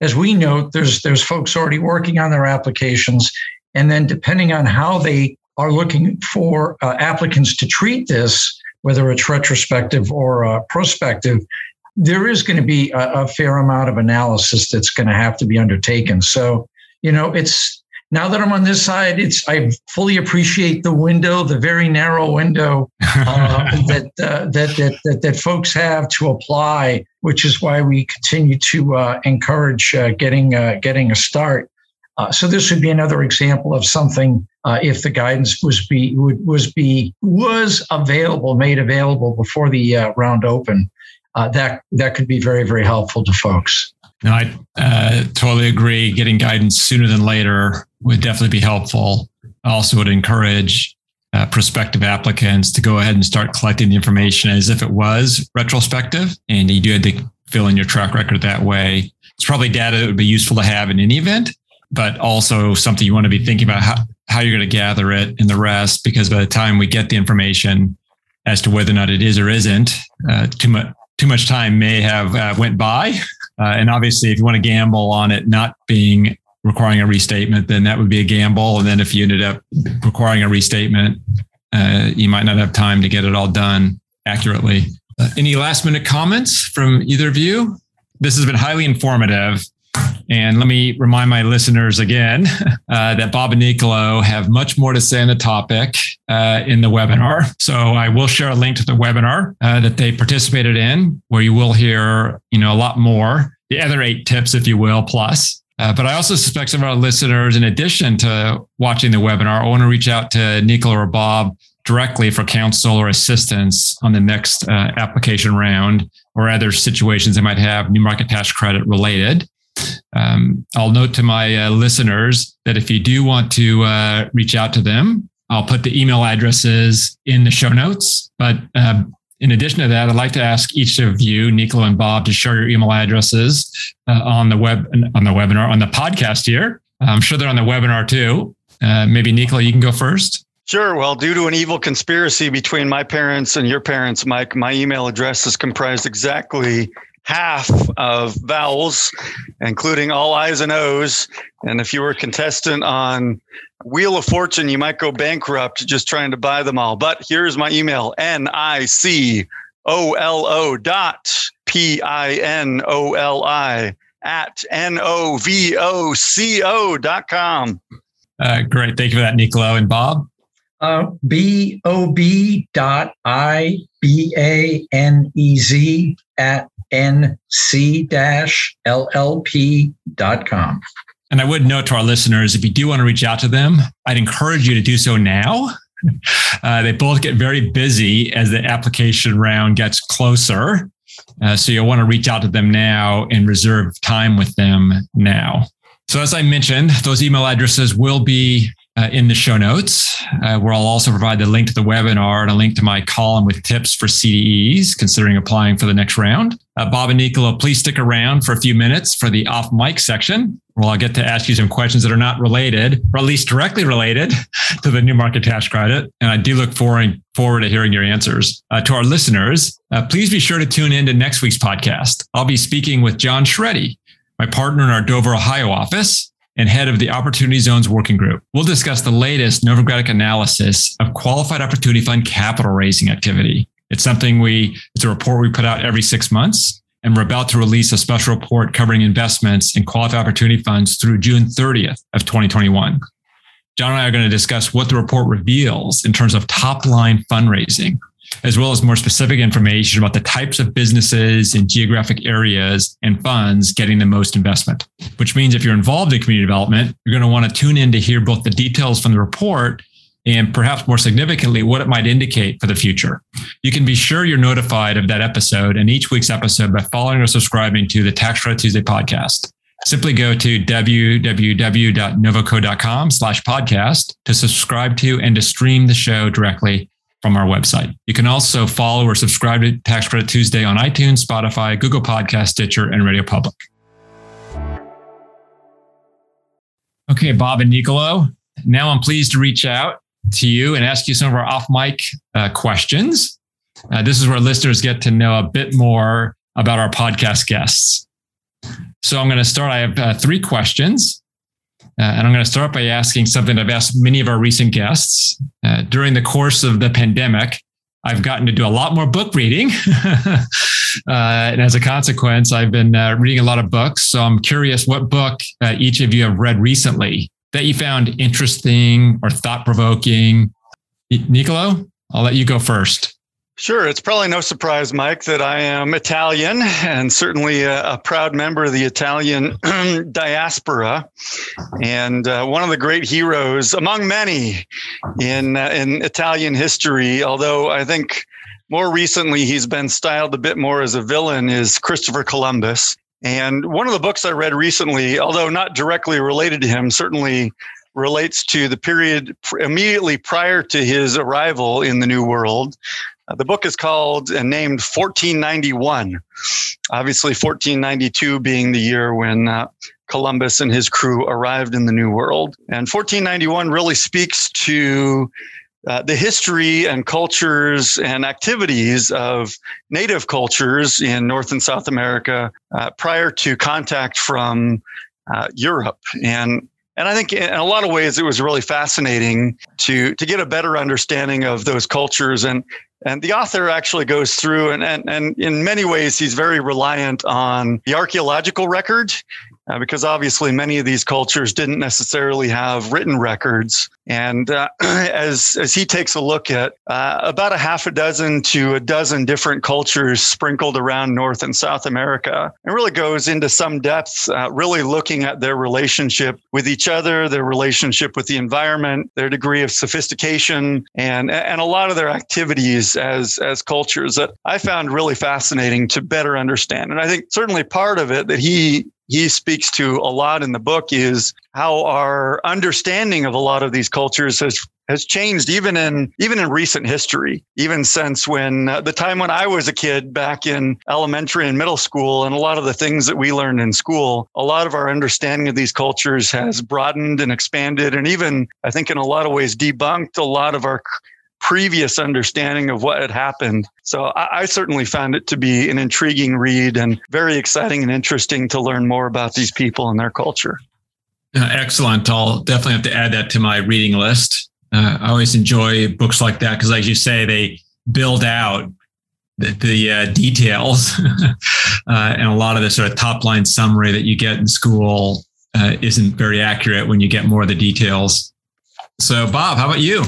as we note, there's there's folks already working on their applications, and then depending on how they are looking for uh, applicants to treat this, whether it's retrospective or uh, prospective, there is going to be a, a fair amount of analysis that's going to have to be undertaken. So, you know, it's now that I'm on this side, it's I fully appreciate the window, the very narrow window uh, [LAUGHS] that, uh, that, that that that folks have to apply, which is why we continue to uh, encourage uh, getting uh, getting a start. Uh, so this would be another example of something if the guidance was be would, was be was available, made available before the round open. that that could be very very helpful to folks. No, I uh, totally agree. Getting guidance sooner than later would definitely be helpful. I also would encourage uh, prospective applicants to go ahead and start collecting the information as if it was retrospective, and you do have to fill in your track record that way. It's probably data that would be useful to have in any event, but also something you want to be thinking about how, how you're going to gather it and the rest, because by the time we get the information as to whether or not it is or isn't, uh, too much too much time may have uh, went by uh, and obviously, if you want to gamble on it not being requiring a restatement, then that would be a gamble. And then if you ended up requiring a restatement, uh, you might not have time to get it all done accurately. Uh, any last minute comments from either of you? This has been highly informative. And let me remind my listeners again [LAUGHS] uh, that Bob and Nicolo have much more to say on the topic uh, in the webinar. So I will share a link to the webinar uh, that they participated in, where you will hear, you know, a lot more, the other eight tips, if you will, plus. Uh, but I also suspect some of our listeners, in addition to watching the webinar, want to reach out to Nicolo or Bob directly for counsel or assistance on the next uh, application round or other situations they might have new market tax credit related. Um, I'll note to my uh, listeners that if you do want to uh, reach out to them, I'll put the email addresses in the show notes. But uh, in addition to that, I'd like to ask each of you, Nicolo and Bob, to share your email addresses uh, on the web on the webinar on the podcast here. I'm sure they're on the webinar too. Uh, maybe Nicolo, you can go first. Sure. Well, due to an evil conspiracy between my parents and your parents, Mike, my email address is comprised exactly half of vowels, including all I's and O's. And if you were a contestant on Wheel of Fortune, you might go bankrupt just trying to buy them all. But here's my email N I C O L O dot P I N O L I at N O V O C O dot com. Uh, great. Thank you for that, Nicolo and Bob. Uh, B O B dot I B A N E Z at nc-llp.com. And I would note to our listeners if you do want to reach out to them, I'd encourage you to do so now. [LAUGHS] Uh, they both get very busy as the application round gets closer. Uh, so you'll want to reach out to them now and reserve time with them now. So, as I mentioned, those email addresses will be uh, in the show notes, uh, where I'll also provide the link to the webinar and a link to my column with tips for CDEs considering applying for the next round. Uh, Bob and Nicolo, please stick around for a few minutes for the off mic section, where I'll get to ask you some questions that are not related, or at least directly related [LAUGHS] to the new market tax credit. And I do look forward, forward to hearing your answers. Uh, to our listeners, uh, please be sure to tune in to next week's podcast. I'll be speaking with John Sciarretti, my partner in our Dover, Ohio office and head of the Opportunity Zones Working Group. We'll discuss the latest Novogradac analysis of qualified opportunity fund capital raising activity. It's something we, it's a report we put out every six months. And we're about to release a special report covering investments in qualified opportunity funds through June 30th of 2021. John and I are going to discuss what the report reveals in terms of top line fundraising, as well as more specific information about the types of businesses and geographic areas and funds getting the most investment. Which means if you're involved in community development, you're going to want to tune in to hear both the details from the report and perhaps more significantly, what it might indicate for the future. You can be sure you're notified of that episode and each week's episode by following or subscribing to the Tax Credit Tuesday podcast. Simply go to www.novoco.com slash podcast to subscribe to and to stream the show directly from our website. You can also follow or subscribe to Tax Credit Tuesday on iTunes, Spotify, Google Podcast, Stitcher, and Radio Public. Okay, Bob and Nicolo. Now I'm pleased to reach out to you and ask you some of our off mic uh, questions. Uh, this is where listeners get to know a bit more about our podcast guests. So I'm going to start. I have uh, three questions. Uh, and I'm going to start by asking something I've asked many of our recent guests. Uh, during the course of the pandemic, I've gotten to do a lot more book reading. [LAUGHS] uh, and as a consequence, I've been uh, reading a lot of books. So I'm curious what book uh, each of you have read recently that you found interesting or thought provoking. Nicolo, I'll let you go first. Sure. It's probably no surprise, Mike, that I am Italian and certainly a, a proud member of the Italian [CLEARS THROAT] diaspora and uh, one of the great heroes among many in, uh, in Italian history. Although I think more recently he's been styled a bit more as a villain, is Christopher Columbus. And one of the books I read recently, although not directly related to him, certainly relates to the period immediately prior to his arrival in the New World. Uh, the book is called and named 1491. Obviously, 1492 being the year when uh, Columbus and his crew arrived in the New World. And 1491 really speaks to uh, the history and cultures and activities of native cultures in North and South America uh, prior to contact from uh, Europe. And and I think in a lot of ways it was really fascinating to to get a better understanding of those cultures. And and the author actually goes through and, and, and in many ways he's very reliant on the archaeological record uh, because obviously many of these cultures didn't necessarily have written records. And uh, [CLEARS THROAT] as as he takes a look at uh, about a half a dozen to a dozen different cultures sprinkled around North and South America, and really goes into some depth, uh, really looking at their relationship with each other, their relationship with the environment, their degree of sophistication, and and a lot of their activities as as cultures that I found really fascinating to better understand. And I think certainly part of it that he he speaks to a lot in the book is how our understanding of a lot of these cultures has has changed even in even in recent history even since when uh, the time when i was a kid back in elementary and middle school and a lot of the things that we learned in school a lot of our understanding of these cultures has broadened and expanded and even i think in a lot of ways debunked a lot of our previous understanding of what had happened. So I, I, certainly found it to be an intriguing read and very exciting and interesting to learn more about these people and their culture. Uh, excellent. I'll definitely have to add that to my reading list. Uh, I always enjoy books like that because, as you say, they build out the, the uh, details, [LAUGHS] uh, and a lot of the sort of top line summary that you get in school uh, isn't very accurate when you get more of the details. So, Bob, how about you?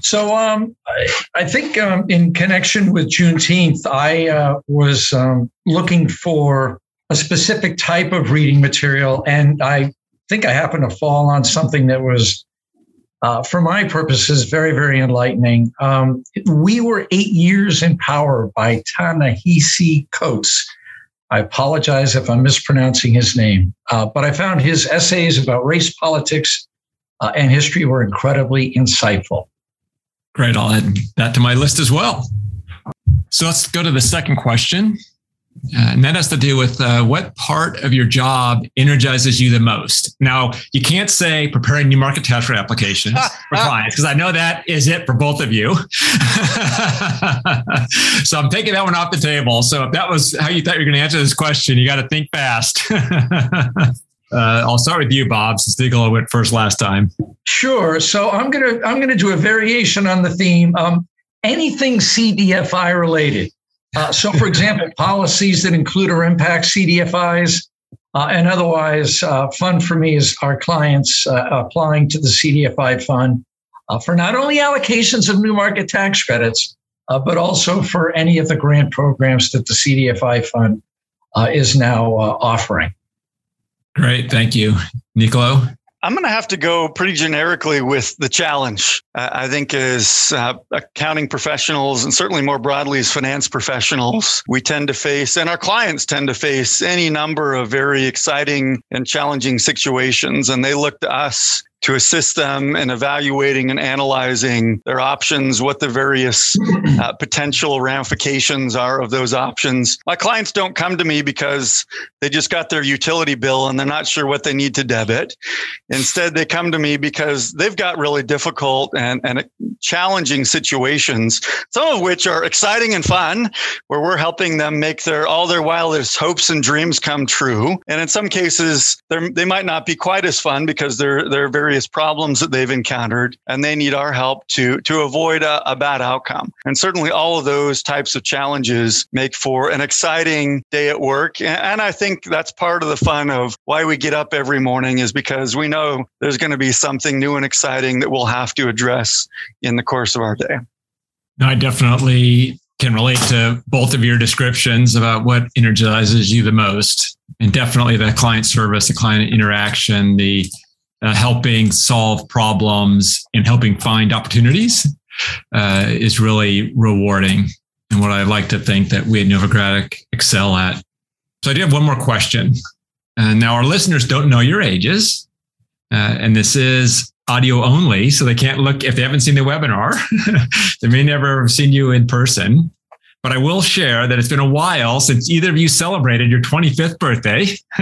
So um, I, I, think um, in connection with Juneteenth, I uh, was um, looking for a specific type of reading material, and I think I happened to fall on something that was, uh, for my purposes, very, very enlightening. Um, we were eight years in power by Ta-Nehisi Coates. I apologize if I'm mispronouncing his name, uh, but I found his essays about race politics uh, and history were incredibly insightful. Great. I'll add that to my list as well. So let's go to the second question. Uh, and that has to do with uh, what part of your job energizes you the most. Now, you can't say preparing new market tax credit applications for clients because I know that is it for both of you. [LAUGHS] so I'm taking that one off the table. So if that was how you thought you were going to answer this question, you got to think fast. [LAUGHS] Uh, I'll start with you, Bob, since Nicolo went first last time. Sure. So I'm gonna I'm gonna do a variation on the theme. Um, anything CDFI related. Uh, so, for [LAUGHS] example, policies that include or impact CDFIs, uh, and otherwise, uh, fun for me is our clients uh, applying to the CDFI fund uh, for not only allocations of new market tax credits, uh, but also for any of the grant programs that the CDFI fund is now offering. Great, thank you, Nicolo. I'm going to have to go pretty generically with the challenge. Uh, I think as uh, accounting professionals and certainly more broadly as finance professionals, we tend to face and our clients tend to face any number of very exciting and challenging situations. And they look to us to assist them in evaluating and analyzing their options, what the various uh, potential ramifications are of those options. My clients don't come to me because they just got their utility bill and they're not sure what they need to debit. Instead, they come to me because they've got really difficult and, and challenging situations, some of which are exciting and fun, where we're helping them make their all their wildest hopes and dreams come true. And in some cases, they might not be quite as fun because they're they're very various problems that they've encountered, and they need our help to to avoid a, a bad outcome. And certainly, all of those types of challenges make for an exciting day at work. And I think that's part of the fun of why we get up every morning is because we know there's going to be something new and exciting that we'll have to address in the course of our day. I definitely can relate to both of your descriptions about what energizes you the most. And definitely the client service, the client interaction, the uh, helping solve problems and helping find opportunities uh, is really rewarding and what I like to think that we at Novogradac excel at. So I do have one more question. Uh, now our listeners don't know your ages, uh, and this is audio only, so they can't look if they haven't seen the webinar. [LAUGHS] they may never have seen you in person. But I will share that it's been a while since either of you celebrated your 25th birthday. [LAUGHS]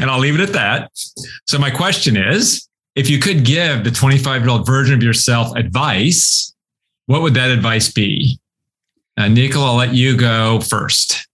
and I'll leave it at that. So, my question is if you could give the 25 year old version of yourself advice, what would that advice be? Uh, Nicole, I'll let you go first.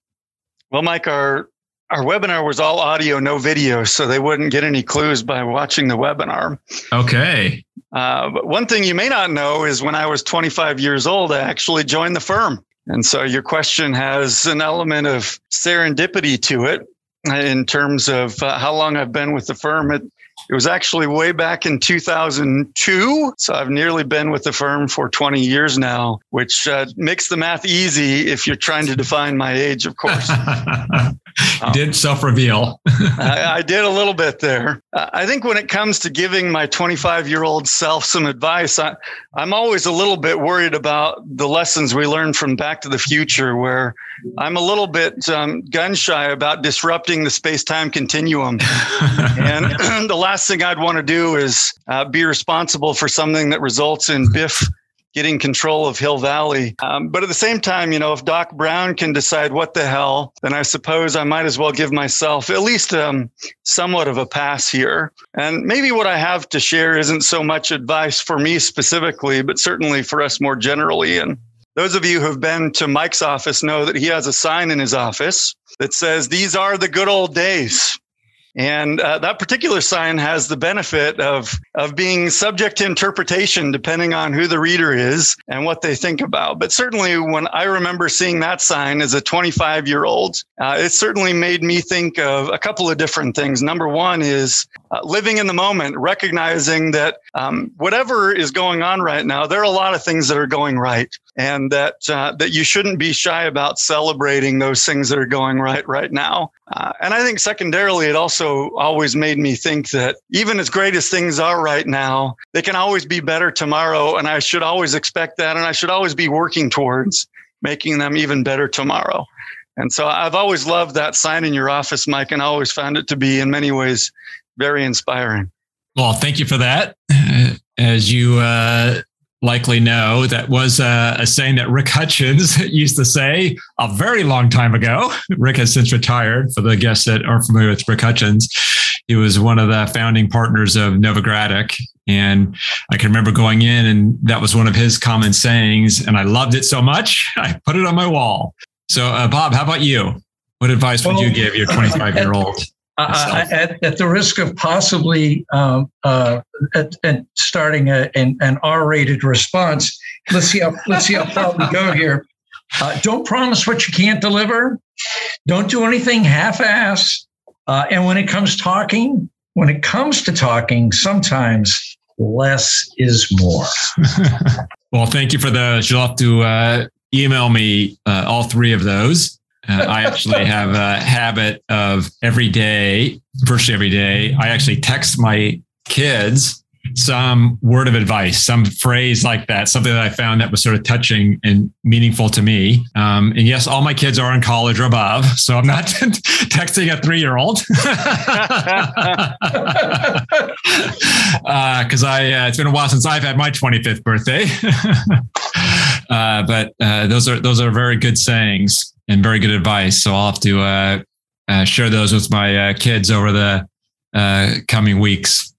Well, Mike, our our webinar was all audio, no video, so they wouldn't get any clues by watching the webinar. Okay. Uh, but one thing you may not know is when I was 25 years old, I actually joined the firm. And so your question has an element of serendipity to it in terms of uh, how long I've been with the firm. It, it was actually way back in 2002. So I've nearly been with the firm for 20 years now, which uh, makes the math easy if you're trying to define my age, of course. [LAUGHS] you did self reveal. [LAUGHS] I, I, did a little bit there. I think when it comes to giving my 25 year old self some advice, I, I'm always a little bit worried about the lessons we learned from Back to the Future, where I'm a little bit um, gun shy about disrupting the space time continuum. [LAUGHS] and [CLEARS THROAT] the last thing I'd want to do is uh, be responsible for something that results in Biff getting control of Hill Valley. Um, but at the same time, you know, if Doc Brown can decide what the hell, then I suppose I might as well give myself at least um, somewhat of a pass here. And maybe what I have to share isn't so much advice for me specifically, but certainly for us more generally. And those of you who have been to Mike's office know that he has a sign in his office that says, These are the good old days. And uh, that particular sign has the benefit of, of being subject to interpretation depending on who the reader is and what they think about. But certainly, when I remember seeing that sign as a 25 year old, uh, it certainly made me think of a couple of different things. Number one is uh, living in the moment, recognizing that um, whatever is going on right now, there are a lot of things that are going right and that uh, that you shouldn't be shy about celebrating those things that are going right right now. Uh, and I think secondarily, it also always made me think that even as great as things are right now, they can always be better tomorrow. And I should always expect that. And I should always be working towards making them even better tomorrow. And so I've always loved that sign in your office, Mike, and I always found it to be in many ways very inspiring. Well, thank you for that. As you uh, likely know, that was uh, a saying that Rick Hutchins [LAUGHS] used to say a very long time ago. Rick has since retired. For the guests that aren't familiar with Rick Hutchins, he was one of the founding partners of Novogradac. And I can remember going in, and that was one of his common sayings. And I loved it so much, [LAUGHS] I put it on my wall. So, uh, Bob, how about you? What advice would well, you give your 25 year old? [LAUGHS] Uh, at, at, the risk of possibly um, uh, at, at starting a, an, an, R-rated response, let's see how let's see how far we go here. Uh, don't promise what you can't deliver. Don't do anything half-ass. Uh, and when it comes talking, when it comes to talking, sometimes less is more. [LAUGHS] well, thank you for those. You'll have to uh, email me uh, all three of those. Uh, I actually have a habit of every day, virtually every day, I actually text my kids some word of advice, some phrase like that, something that I found that was sort of touching and meaningful to me. Um, and yes, all my kids are in college or above, so I'm not [LAUGHS] texting a three year old because uh, I uh, it's been a while since I've had my 25th birthday. [LAUGHS] uh, but uh, those are those are very good sayings and very good advice. So I'll have to uh, uh, share those with my uh, kids over the uh, coming weeks.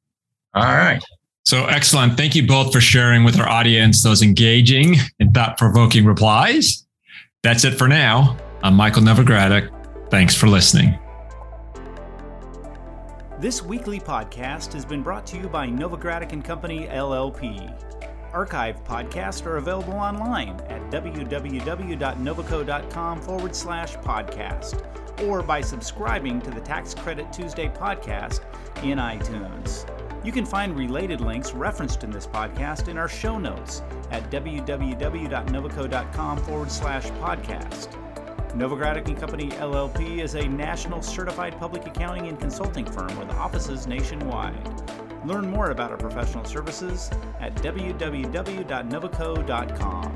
All right. So excellent. Thank you both for sharing with our audience those engaging and thought provoking replies. That's it for now. I'm Michael Novogradac. Thanks for listening. This weekly podcast has been brought to you by Novogradac and Company LLP. Archive podcasts are available online at www.novoco.com forward slash podcast or by subscribing to the Tax Credit Tuesday podcast in iTunes. You can find related links referenced in this podcast in our show notes at www.novoco.com forward slash podcast. Novogradac and Company LLP is a national certified public accounting and consulting firm with offices nationwide. Learn more about our professional services at www.novoco.com.